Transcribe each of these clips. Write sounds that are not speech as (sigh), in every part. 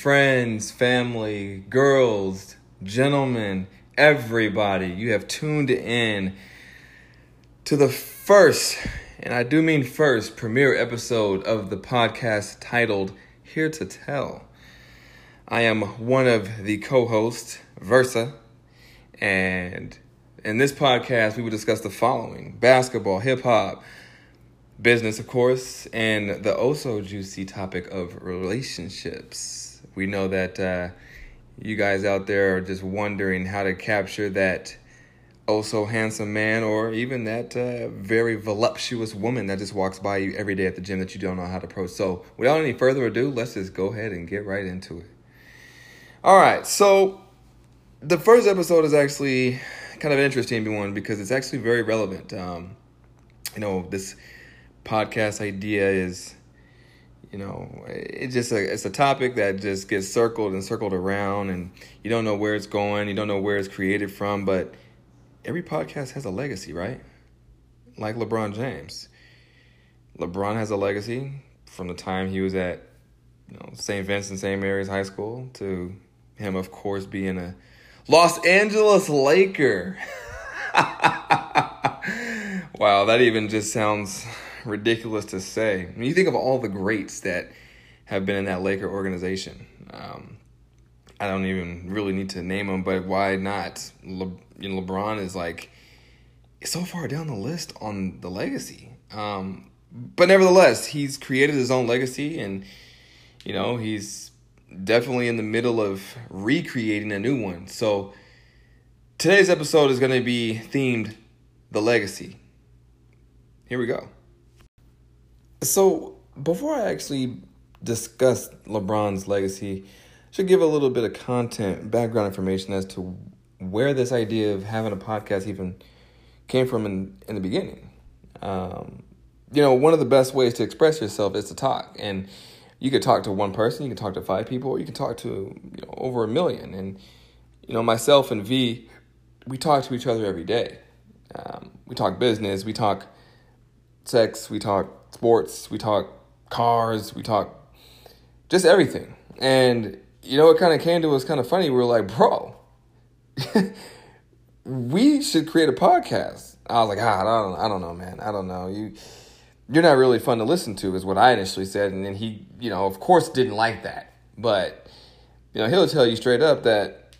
friends, family, girls, gentlemen, everybody. You have tuned in to the first, and I do mean first, premiere episode of the podcast titled Here to Tell. I am one of the co hosts, Versa, and in this podcast, we will discuss the following basketball, hip hop, business, of course, and the also juicy topic of relationships. We know that uh, you guys out there are just wondering how to capture that oh so handsome man or even that uh, very voluptuous woman that just walks by you every day at the gym that you don't know how to approach. So, without any further ado, let's just go ahead and get right into it. All right, so the first episode is actually kind of an interesting one because it's actually very relevant. Um, you know, this podcast idea is you know it's just a it's a topic that just gets circled and circled around and you don't know where it's going you don't know where it's created from but every podcast has a legacy right? Like lebron james. Lebron has a legacy from the time he was at you know st vincent st mary's high school to him of course being a los angeles laker. (laughs) Wow that even just sounds ridiculous to say. Mean, you think of all the greats that have been in that Laker organization. Um, I don't even really need to name them, but why not? Le, you know, LeBron is like so far down the list on the legacy. Um, but nevertheless, he's created his own legacy, and you know he's definitely in the middle of recreating a new one. So today's episode is going to be themed the legacy. Here we go. So before I actually discuss LeBron's legacy, I should give a little bit of content, background information as to where this idea of having a podcast even came from in, in the beginning. Um, you know, one of the best ways to express yourself is to talk. And you could talk to one person, you can talk to five people, or you can talk to you know, over a million. And, you know, myself and V, we talk to each other every day. Um, we talk business, we talk sex, we talk sports, we talk cars, we talk just everything. And you know, it kind of came to us kind of funny. We were like, bro, (laughs) we should create a podcast. I was like, ah, I don't, I don't know, man. I don't know. You, you're not really fun to listen to, is what I initially said. And then he, you know, of course, didn't like that. But you know, he'll tell you straight up that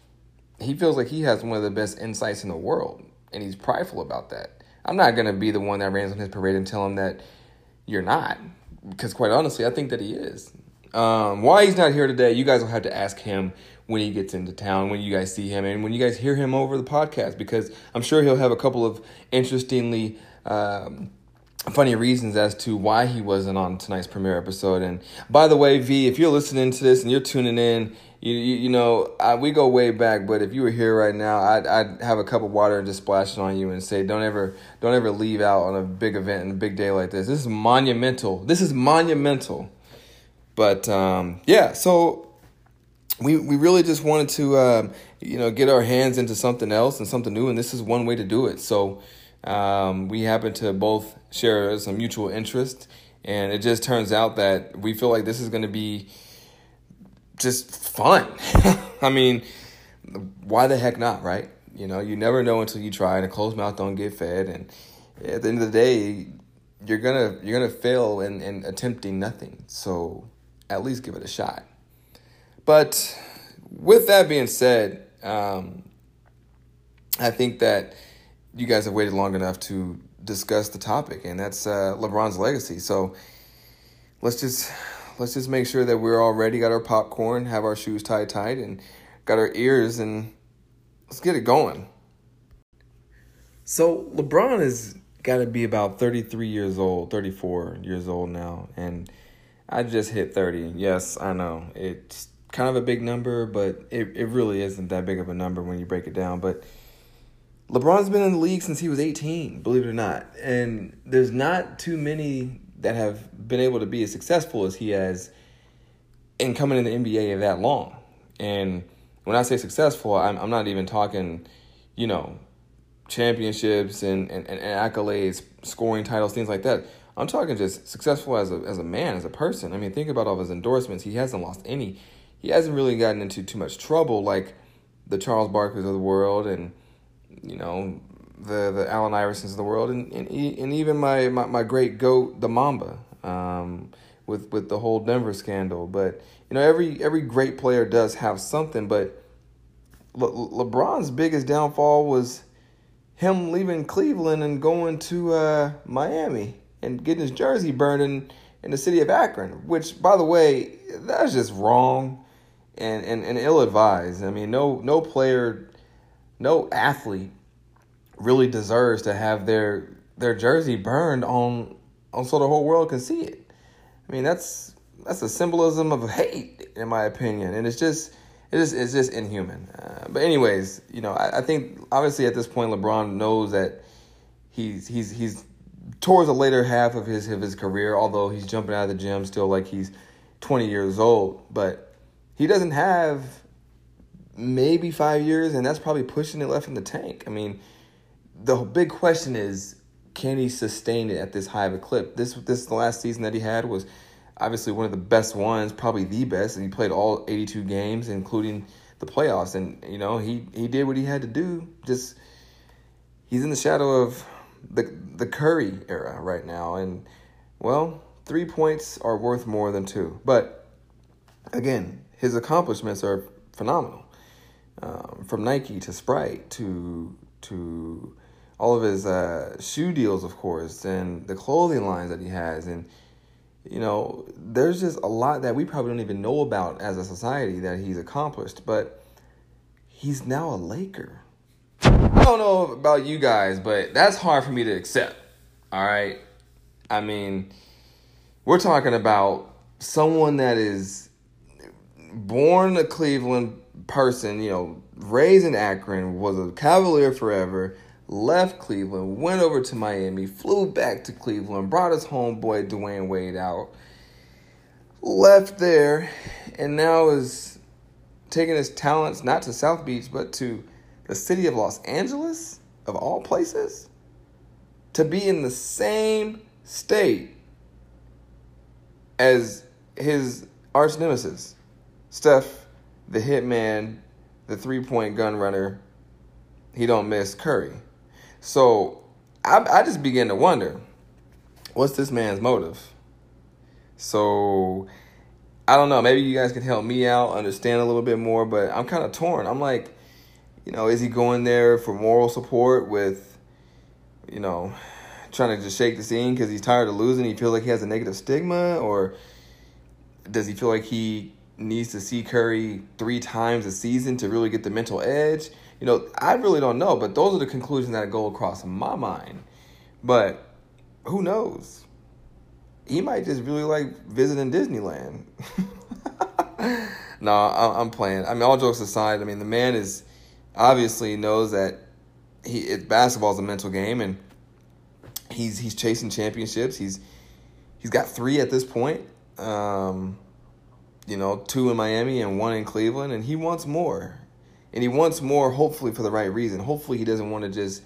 he feels like he has one of the best insights in the world, and he's prideful about that. I'm not gonna be the one that rains on his parade and tell him that you're not. Because quite honestly, I think that he is. Um, why he's not here today, you guys will have to ask him when he gets into town, when you guys see him, and when you guys hear him over the podcast, because I'm sure he'll have a couple of interestingly um, funny reasons as to why he wasn't on tonight's premiere episode. And by the way, V, if you're listening to this and you're tuning in, you you, you know I, we go way back. But if you were here right now, I'd I'd have a cup of water and just splash it on you and say, don't ever don't ever leave out on a big event and a big day like this. This is monumental. This is monumental. But um, yeah, so we we really just wanted to um, you know get our hands into something else and something new, and this is one way to do it. So um, we happen to both share some mutual interest, and it just turns out that we feel like this is going to be just fun. (laughs) I mean, why the heck not, right? You know, you never know until you try, and a closed mouth don't get fed. And at the end of the day, you're gonna you're gonna fail in, in attempting nothing. So at least give it a shot. But with that being said, um, I think that you guys have waited long enough to discuss the topic, and that's uh, LeBron's legacy. So let's just let's just make sure that we're all ready, got our popcorn, have our shoes tied tight, and got our ears, and let's get it going. So LeBron has got to be about 33 years old, 34 years old now, and I just hit 30. Yes, I know it's kind of a big number, but it, it really isn't that big of a number when you break it down. But LeBron's been in the league since he was 18, believe it or not. And there's not too many that have been able to be as successful as he has in coming in the NBA that long. And when I say successful, I'm, I'm not even talking, you know, championships and, and, and accolades, scoring titles, things like that. I'm talking just successful as a as a man, as a person. I mean, think about all his endorsements. He hasn't lost any. He hasn't really gotten into too much trouble like the Charles Barkleys of the world and you know the the Allen Iversons of the world and and, and even my, my, my great goat the Mamba um, with with the whole Denver scandal. But you know every every great player does have something. But Le- LeBron's biggest downfall was him leaving Cleveland and going to uh, Miami and getting his jersey burned in, in the city of Akron, which, by the way, that's just wrong and, and, and ill advised. I mean, no no player, no athlete really deserves to have their their jersey burned on on so the whole world can see it. I mean, that's that's a symbolism of hate, in my opinion, and it's just it's just, it's just inhuman. Uh, but anyways, you know, I, I think obviously at this point LeBron knows that he's he's he's towards the later half of his of his career, although he's jumping out of the gym still like he's 20 years old, but he doesn't have maybe five years, and that's probably pushing it left in the tank. I mean, the big question is, can he sustain it at this high of a clip? This this the last season that he had was obviously one of the best ones, probably the best, and he played all 82 games, including the playoffs, and you know he he did what he had to do. Just he's in the shadow of the the Curry era right now, and well, three points are worth more than two. But again, his accomplishments are phenomenal. Um, from Nike to Sprite to to all of his uh, shoe deals, of course, and the clothing lines that he has, and you know, there's just a lot that we probably don't even know about as a society that he's accomplished. But he's now a Laker. I don't know about you guys, but that's hard for me to accept. All right. I mean, we're talking about someone that is born a Cleveland person, you know, raised in Akron, was a Cavalier forever, left Cleveland, went over to Miami, flew back to Cleveland, brought his homeboy Dwyane Wade out, left there, and now is taking his talents not to South Beach, but to the city of Los Angeles, of all places, to be in the same state as his arch nemesis, Steph, the hitman, the three point gun runner, he don't miss Curry. So I, I just begin to wonder, what's this man's motive? So I don't know. Maybe you guys can help me out, understand a little bit more. But I'm kind of torn. I'm like, you know, is he going there for moral support with, you know, trying to just shake the scene because he's tired of losing? He feels like he has a negative stigma, or does he feel like he needs to see Curry three times a season to really get the mental edge? You know, I really don't know, but those are the conclusions that go across my mind. But who knows? He might just really like visiting Disneyland. (laughs) no, I'm playing. I mean, all jokes aside, I mean, the man is obviously knows that he it, basketball is a mental game, and he's he's chasing championships. He's he's got three at this point. Um, you know, two in Miami and one in Cleveland, and he wants more. And he wants more, hopefully, for the right reason. Hopefully, he doesn't want to just,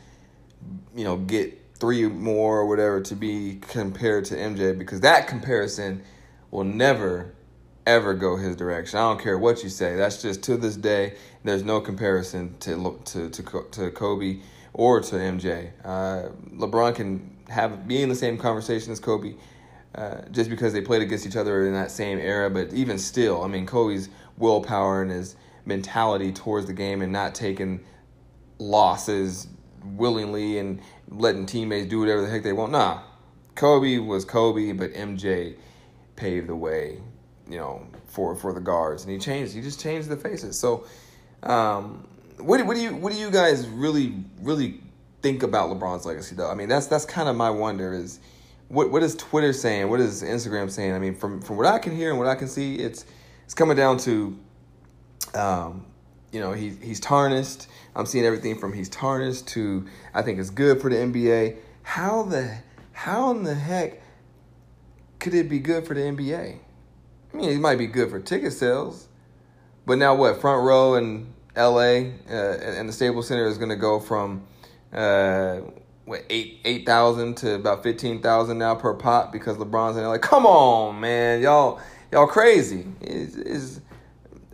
you know, get three more or whatever to be compared to MJ because that comparison will never ever go his direction. I don't care what you say. That's just to this day. There's no comparison to to to, to Kobe or to MJ. Uh, LeBron can have be in the same conversation as Kobe. Uh, just because they played against each other in that same era, but even still, I mean, Kobe's willpower and his mentality towards the game and not taking losses willingly and letting teammates do whatever the heck they want. Nah, Kobe was Kobe, but MJ paved the way you know, for for the guards, and he changed. He just changed the faces. So, um, what what do you what do you guys really really think about LeBron's legacy though? I mean, that's that's kind of my wonder is what what is Twitter saying? What is Instagram saying? I mean, from from what I can hear and what I can see, it's it's coming down to, um, you know, he he's tarnished. I'm seeing everything from he's tarnished to I think it's good for the NBA. How the how in the heck could it be good for the NBA? I mean, it might be good for ticket sales, but now what? Front row in L.A. Uh, and the Staples Center is going to go from uh, what eight eight thousand to about fifteen thousand now per pop because LeBron's in. Like, come on, man, y'all y'all crazy. Is is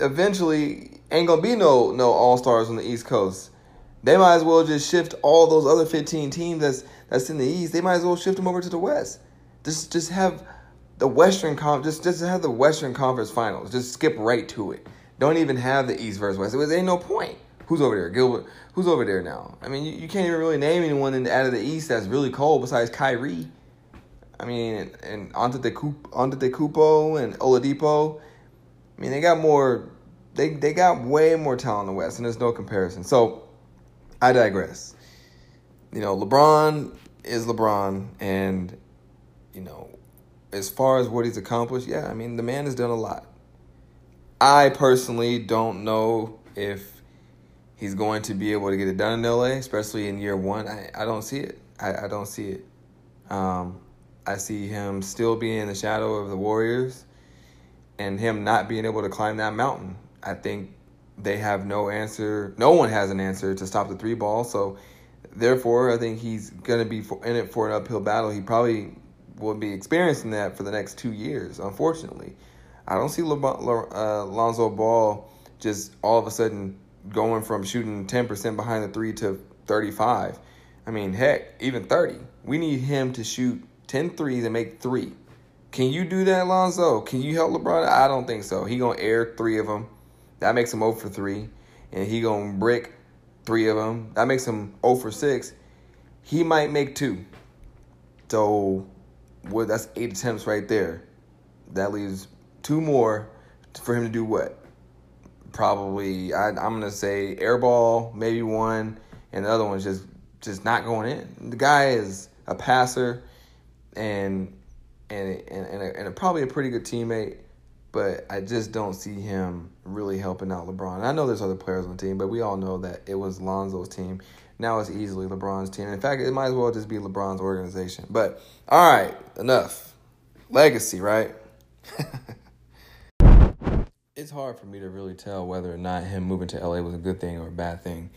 eventually ain't gonna be no no all stars on the East Coast. They might as well just shift all those other fifteen teams that's that's in the East. They might as well shift them over to the West. Just just have the Western Con just just have the Western Conference Finals. Just skip right to it. Don't even have the East versus West. There ain't no point. Who's over there? Gilbert. Who's over there now? I mean, you, you can't even really name anyone in, the out of the East that's really cold besides Kyrie. I mean, and Antetokounmpo and Oladipo. I mean, they got more. They they got way more talent in the West, and there's no comparison. So, I digress. You know, LeBron is LeBron, and you know, as far as what he's accomplished, yeah, I mean, the man has done a lot. I personally don't know if he's going to be able to get it done in LA, especially in year one. I, I don't see it. I, I don't see it. Um, I see him still being in the shadow of the Warriors and him not being able to climb that mountain. I think they have no answer. No one has an answer to stop the three ball. So, therefore, I think he's going to be in it for an uphill battle. He probably will be experiencing that for the next two years, unfortunately. I don't see uh, Lonzo Ball just all of a sudden going from shooting 10% behind the three to 35. I mean, heck, even 30. We need him to shoot 10 threes and make three. Can you do that, Lonzo? Can you help LeBron? I don't think so. He gonna air three of them. That makes him 0 for 3. And he gonna brick three of them. That makes him 0 for 6. He might make two. So, well, that's eight attempts right there. That leaves two more for him to do what? probably I, am gonna say airball, maybe one, and the other one's just just not going in. The guy is a passer, and and and, and, a, and a, probably a pretty good teammate, but I just don't see him really helping out LeBron. I know there's other players on the team, but we all know that it was Lonzo's team. Now it's easily LeBron's team. In fact, it might as well just be LeBron's organization. But all right, enough. Legacy, right? (laughs) it's hard for me to really tell whether or not him moving to LA was a good thing or a bad thing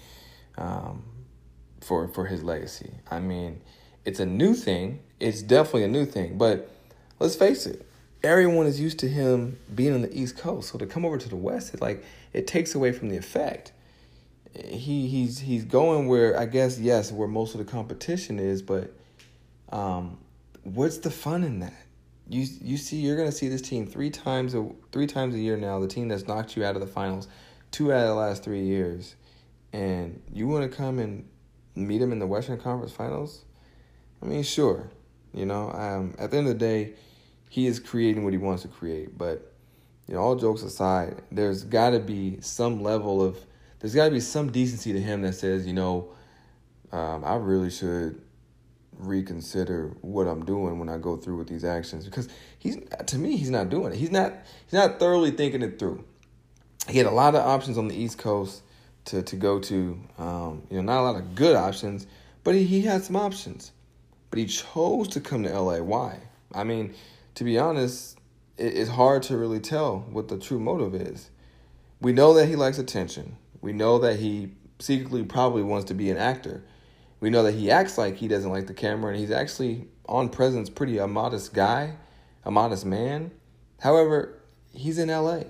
um, for for his legacy. I mean, it's a new thing. It's definitely a new thing, but let's face it. Everyone is used to him being on the East Coast, so to come over to the West, it like it takes away from the effect. He he's he's going where I guess yes, where most of the competition is, but um, what's the fun in that? you you see you're to see this team three times a three times a year now. The team that's knocked you out of the finals two out of the last three years, and you want to come and meet them in the Western Conference Finals. I mean, sure, you know. Um, at the end of the day, he is creating what he wants to create. But you know, all jokes aside, there's got to be some level of there's got to be some decency to him that says, you know, um, I really should reconsider what I'm doing when I go through with these actions because he's to me he's not doing it. He's not he's not thoroughly thinking it through. He had a lot of options on the East Coast to to go to. Um, you know, not a lot of good options, but he, he had some options. But he chose to come to LA. Why? I mean, to be honest, it, it's hard to really tell what the true motive is. We know that he likes attention. We know that he secretly probably wants to be an actor we know that he acts like he doesn't like the camera, and he's actually on presence pretty a modest guy, a modest man. However, he's in LA.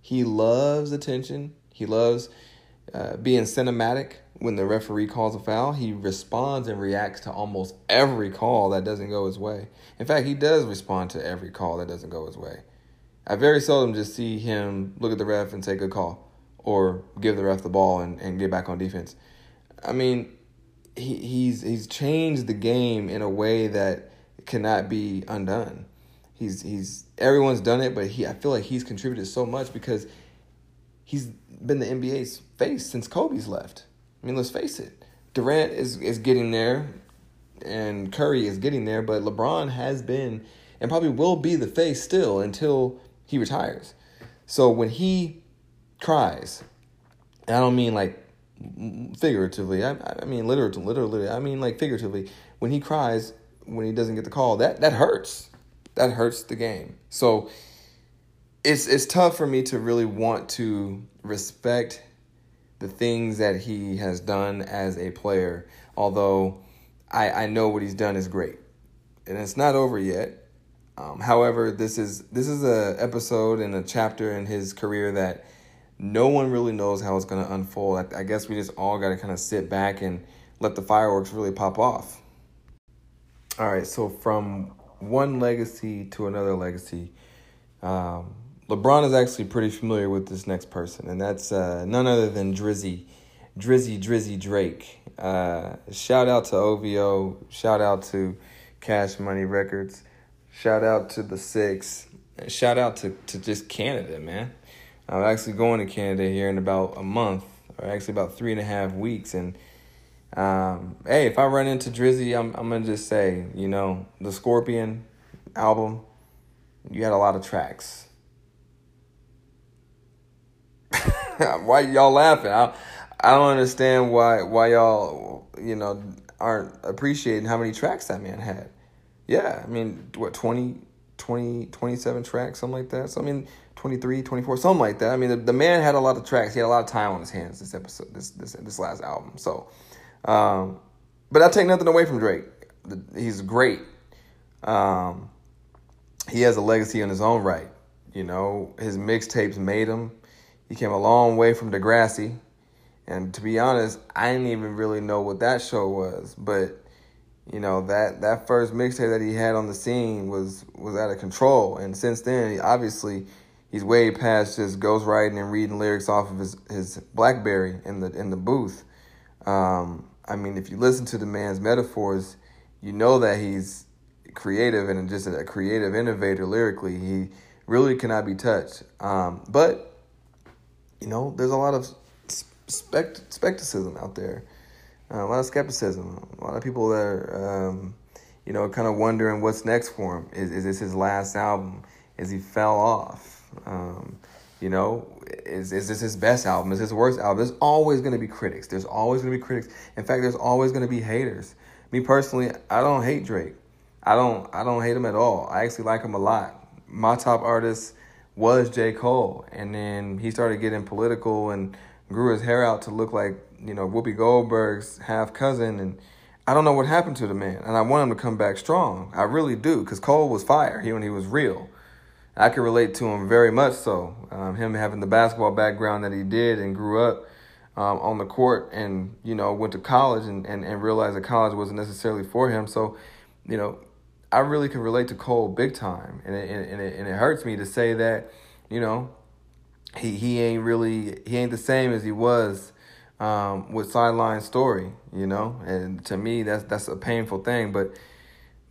He loves attention. He loves uh, being cinematic. When the referee calls a foul, he responds and reacts to almost every call that doesn't go his way. In fact, he does respond to every call that doesn't go his way. I very seldom just see him look at the ref and say good call or give the ref the ball and, and get back on defense. I mean, he, he's he's changed the game in a way that cannot be undone. He's he's everyone's done it, but he I feel like he's contributed so much because he's been the NBA's face since Kobe's left. I mean, let's face it. Durant is is getting there and Curry is getting there, but LeBron has been and probably will be the face still until he retires. So when he cries, I don't mean like figuratively. I, I mean, literally, literally. I mean, like figuratively. When he cries when he doesn't get the call, that that hurts. That hurts the game. So it's it's tough for me to really want to respect the things that he has done as a player. Although I, I know what he's done is great, and it's not over yet. Um, however, this is this is a episode and a chapter in his career that no one really knows how it's going to unfold. I, I guess we just all got to kind of sit back and let the fireworks really pop off. All right, so from one legacy to another legacy, um, LeBron is actually pretty familiar with this next person, and that's uh, none other than Drizzy, Drizzy Drizzy Drake. Uh, shout out to OVO. Shout out to Cash Money Records. Shout out to the Six. Shout out to, to just Canada, man. I'm actually going to Canada here in about a month, or actually about three and a half weeks. And um, hey, if I run into Drizzy, I'm I'm gonna just say, you know, the Scorpion album, you had a lot of tracks. (laughs) why y'all laughing? I I don't understand why why y'all you know aren't appreciating how many tracks that man had. Yeah, I mean, what 20 20 27 tracks something like that. So I mean, 23, 24, something like that. I mean, the, the man had a lot of tracks. He had a lot of time on his hands this episode, this this this last album. So, um, but I take nothing away from Drake. He's great. Um, he has a legacy in his own right. You know, his mixtapes made him. He came a long way from Degrassi. And to be honest, I didn't even really know what that show was. But, you know, that, that first mixtape that he had on the scene was was out of control. And since then, obviously, he's way past just ghostwriting and reading lyrics off of his, his Blackberry in the in the booth. Um, I mean, if you listen to the man's metaphors, you know that he's creative and just a creative innovator lyrically. He really cannot be touched. Um, but you know, there's a lot of spect- skepticism out there, uh, a lot of skepticism, a lot of people that are, um, you know, kind of wondering what's next for him. Is is this his last album? Is he fell off? Um, you know, is is this his best album? Is his worst album? There's always going to be critics. There's always going to be critics. In fact, there's always going to be haters. Me personally, I don't hate Drake. I don't I don't hate him at all. I actually like him a lot. My top artist was J. Cole, and then he started getting political and grew his hair out to look like you know Whoopi Goldberg's half cousin, and I don't know what happened to the man. And I want him to come back strong. I really do, because Cole was fire. He when he was real. I could relate to him very much so. Um, him having the basketball background that he did and grew up um, on the court and, you know, went to college and, and, and realized that college wasn't necessarily for him. So, you know, I really can relate to Cole big time. And it, and, it, and it hurts me to say that, you know, he, he ain't really, he ain't the same as he was um, with Sideline Story, you know? And to me, that's, that's a painful thing. But,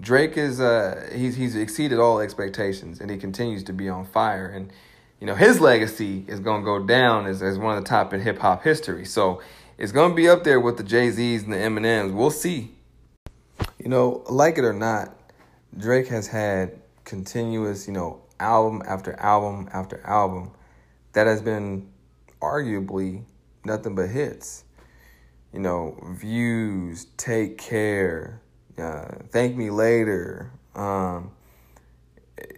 Drake is uh he's he's exceeded all expectations and he continues to be on fire and you know his legacy is gonna go down as, as one of the top in hip hop history. So it's gonna be up there with the Jay Z's and the Eminems. We'll see. You know, like it or not, Drake has had continuous, you know, album after album after album that has been arguably nothing but hits. You know, views, take care, uh, thank me later. Um,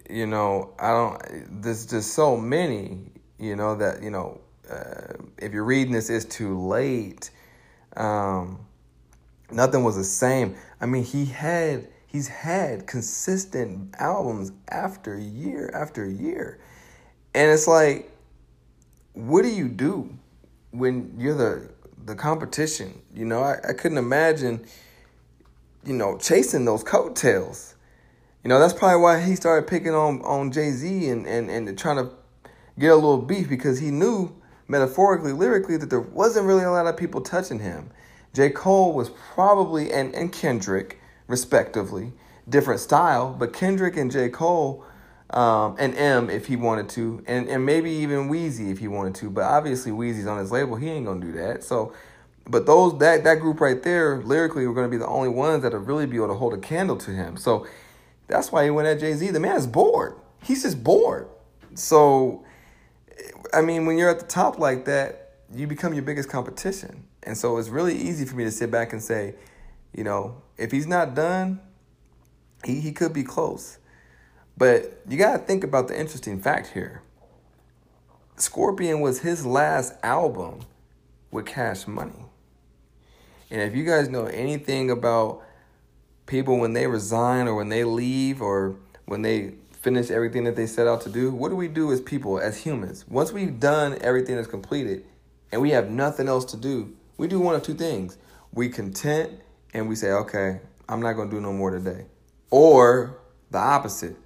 you know, I don't. There's just so many. You know that you know. Uh, if you're reading this, it's too late. Um, nothing was the same. I mean, he had he's had consistent albums after year after year, and it's like, what do you do when you're the the competition? You know, I, I couldn't imagine you know, chasing those coattails. You know, that's probably why he started picking on, on Jay Z and, and, and trying to get a little beef because he knew metaphorically, lyrically, that there wasn't really a lot of people touching him. J. Cole was probably, and, and Kendrick, respectively, different style, but Kendrick and J. Cole um, and M if he wanted to, and, and maybe even Weezy if he wanted to, but obviously Weezy's on his label, he ain't gonna do that. So but those that that group right there, lyrically, were to be the only ones that would really be able to hold a candle to him. So that's why he went at Jay Z. The man is bored. He's just bored. So, I mean, when you're at the top like that, you become your biggest competition. And so it's really easy for me to sit back and say, you know, if he's not done, he, he could be close. But you got to think about the interesting fact here. Scorpion was his last album with Cash Money. And if you guys know anything about people when they resign or when they leave or when they finish everything that they set out to do, what do we do as people, as humans? Once we've done everything that's completed and we have nothing else to do, we do one of two things. We content and we say, okay, I'm not going to do no more today. Or the opposite,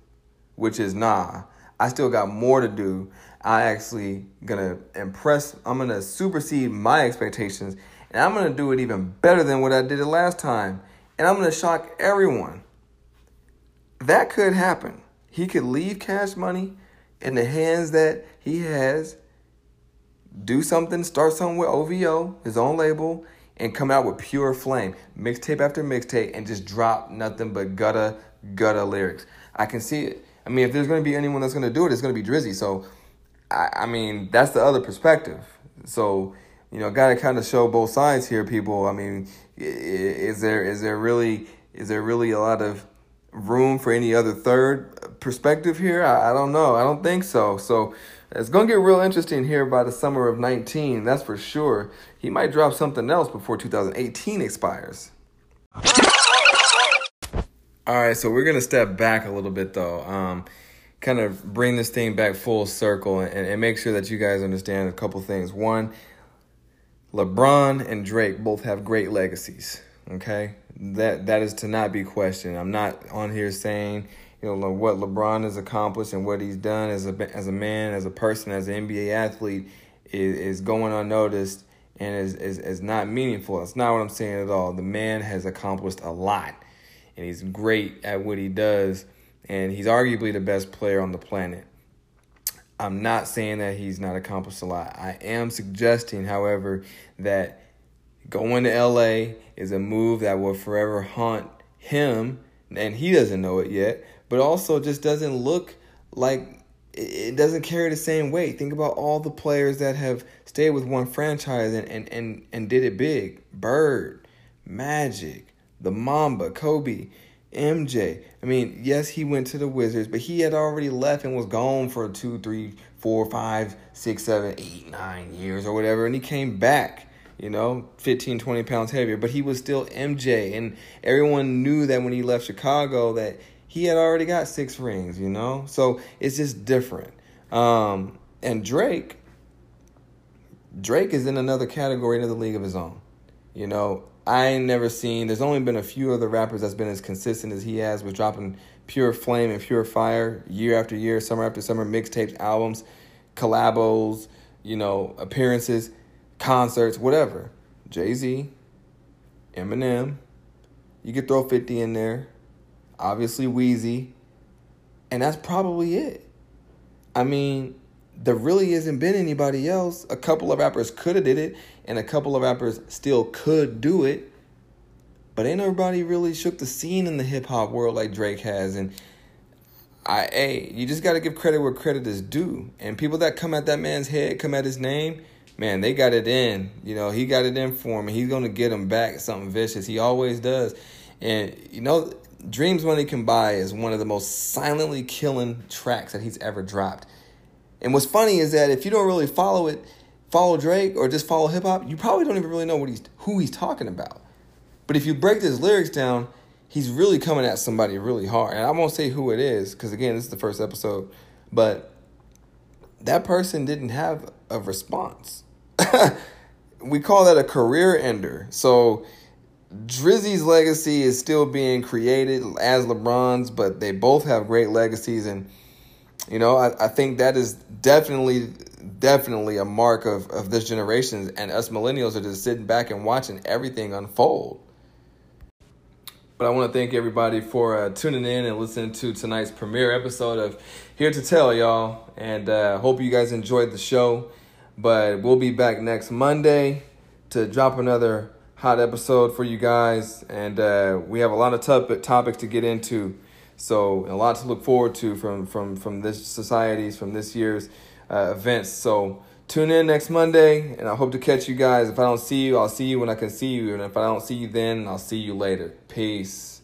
which is, nah, I still got more to do. I actually gonna impress, I'm gonna supersede my expectations and I'm gonna do it even better than what I did it last time. And I'm gonna shock everyone. That could happen. He could leave cash money in the hands that he has, do something, start something with OVO, his own label, and come out with pure flame, mixtape after mixtape, and just drop nothing but gutta, gutta lyrics. I can see it. I mean, if there's going to be anyone that's going to do it, it's going to be Drizzy. So, I, I mean, that's the other perspective. So, you know, got to kind of show both sides here, people. I mean, is there is there really is there really a lot of room for any other third perspective here? I, I don't know. I don't think so. So it's going to get real interesting here by the summer of 19. That's for sure. He might drop something else before 2018 expires. All right, so we're going to step back a little bit though. Um, kind of bring this thing back full circle and, and make sure that you guys understand a couple things. One, LeBron and Drake both have great legacies. Okay, that that is to not be questioned. I'm not on here saying you know what LeBron has accomplished and what he's done as a as a man, as a person, as an NBA athlete is, is going unnoticed and is, is is not meaningful. That's not what I'm saying at all. The man has accomplished a lot, and he's great at what he does, and he's arguably the best player on the planet. I'm not saying that he's not accomplished a lot. I am suggesting, however, that going to LA is a move that will forever haunt him, and he doesn't know it yet, but also just doesn't look like it doesn't carry the same weight. Think about all the players that have stayed with one franchise and, and, and, and did it big. Bird, Magic, the Mamba, Kobe, MJ. I mean, yes, he went to the Wizards, but he had already left and was gone for two, three, four, five, six, seven, eight, nine years or whatever. And he came back, you know, 15, 20 pounds heavier. But he was still MJ. And everyone knew that when he left Chicago that he had already got six rings, you know? So it's just different. Um, and Drake, Drake is in another category, another league of his own. You know, I ain't never seen. There's only been a few other rappers that's been as consistent as he has with dropping pure flame and pure fire year after year, summer after summer, mixtapes, albums, collabos, you know, appearances, concerts, whatever. Jay Z, Eminem, you could throw 50 in there, obviously Weezy, and that's probably it. I mean, there really hasn't been anybody else. A couple of rappers could have did it, and a couple of rappers still could do it. But ain't nobody really shook the scene in the hip hop world like Drake has. And I, hey, you just got to give credit where credit is due. And people that come at that man's head, come at his name, man, they got it in. You know, he got it in for him, and he's gonna get him back something vicious. He always does. And you know, Dreams Money Can Buy is one of the most silently killing tracks that he's ever dropped. And what's funny is that if you don't really follow it, follow Drake or just follow hip hop, you probably don't even really know what he's who he's talking about. But if you break his lyrics down, he's really coming at somebody really hard. And I won't say who it is because again, this is the first episode, but that person didn't have a response. (laughs) we call that a career ender. So Drizzy's legacy is still being created as LeBron's, but they both have great legacies and you know, I, I think that is definitely definitely a mark of, of this generation and us millennials are just sitting back and watching everything unfold. But I want to thank everybody for uh, tuning in and listening to tonight's premiere episode of Here to Tell, y'all. And uh, hope you guys enjoyed the show. But we'll be back next Monday to drop another hot episode for you guys. And uh, we have a lot of t- topics to get into. So a lot to look forward to from from from this society's from this year's uh, events. So tune in next Monday, and I hope to catch you guys. If I don't see you, I'll see you when I can see you, and if I don't see you then, I'll see you later. Peace.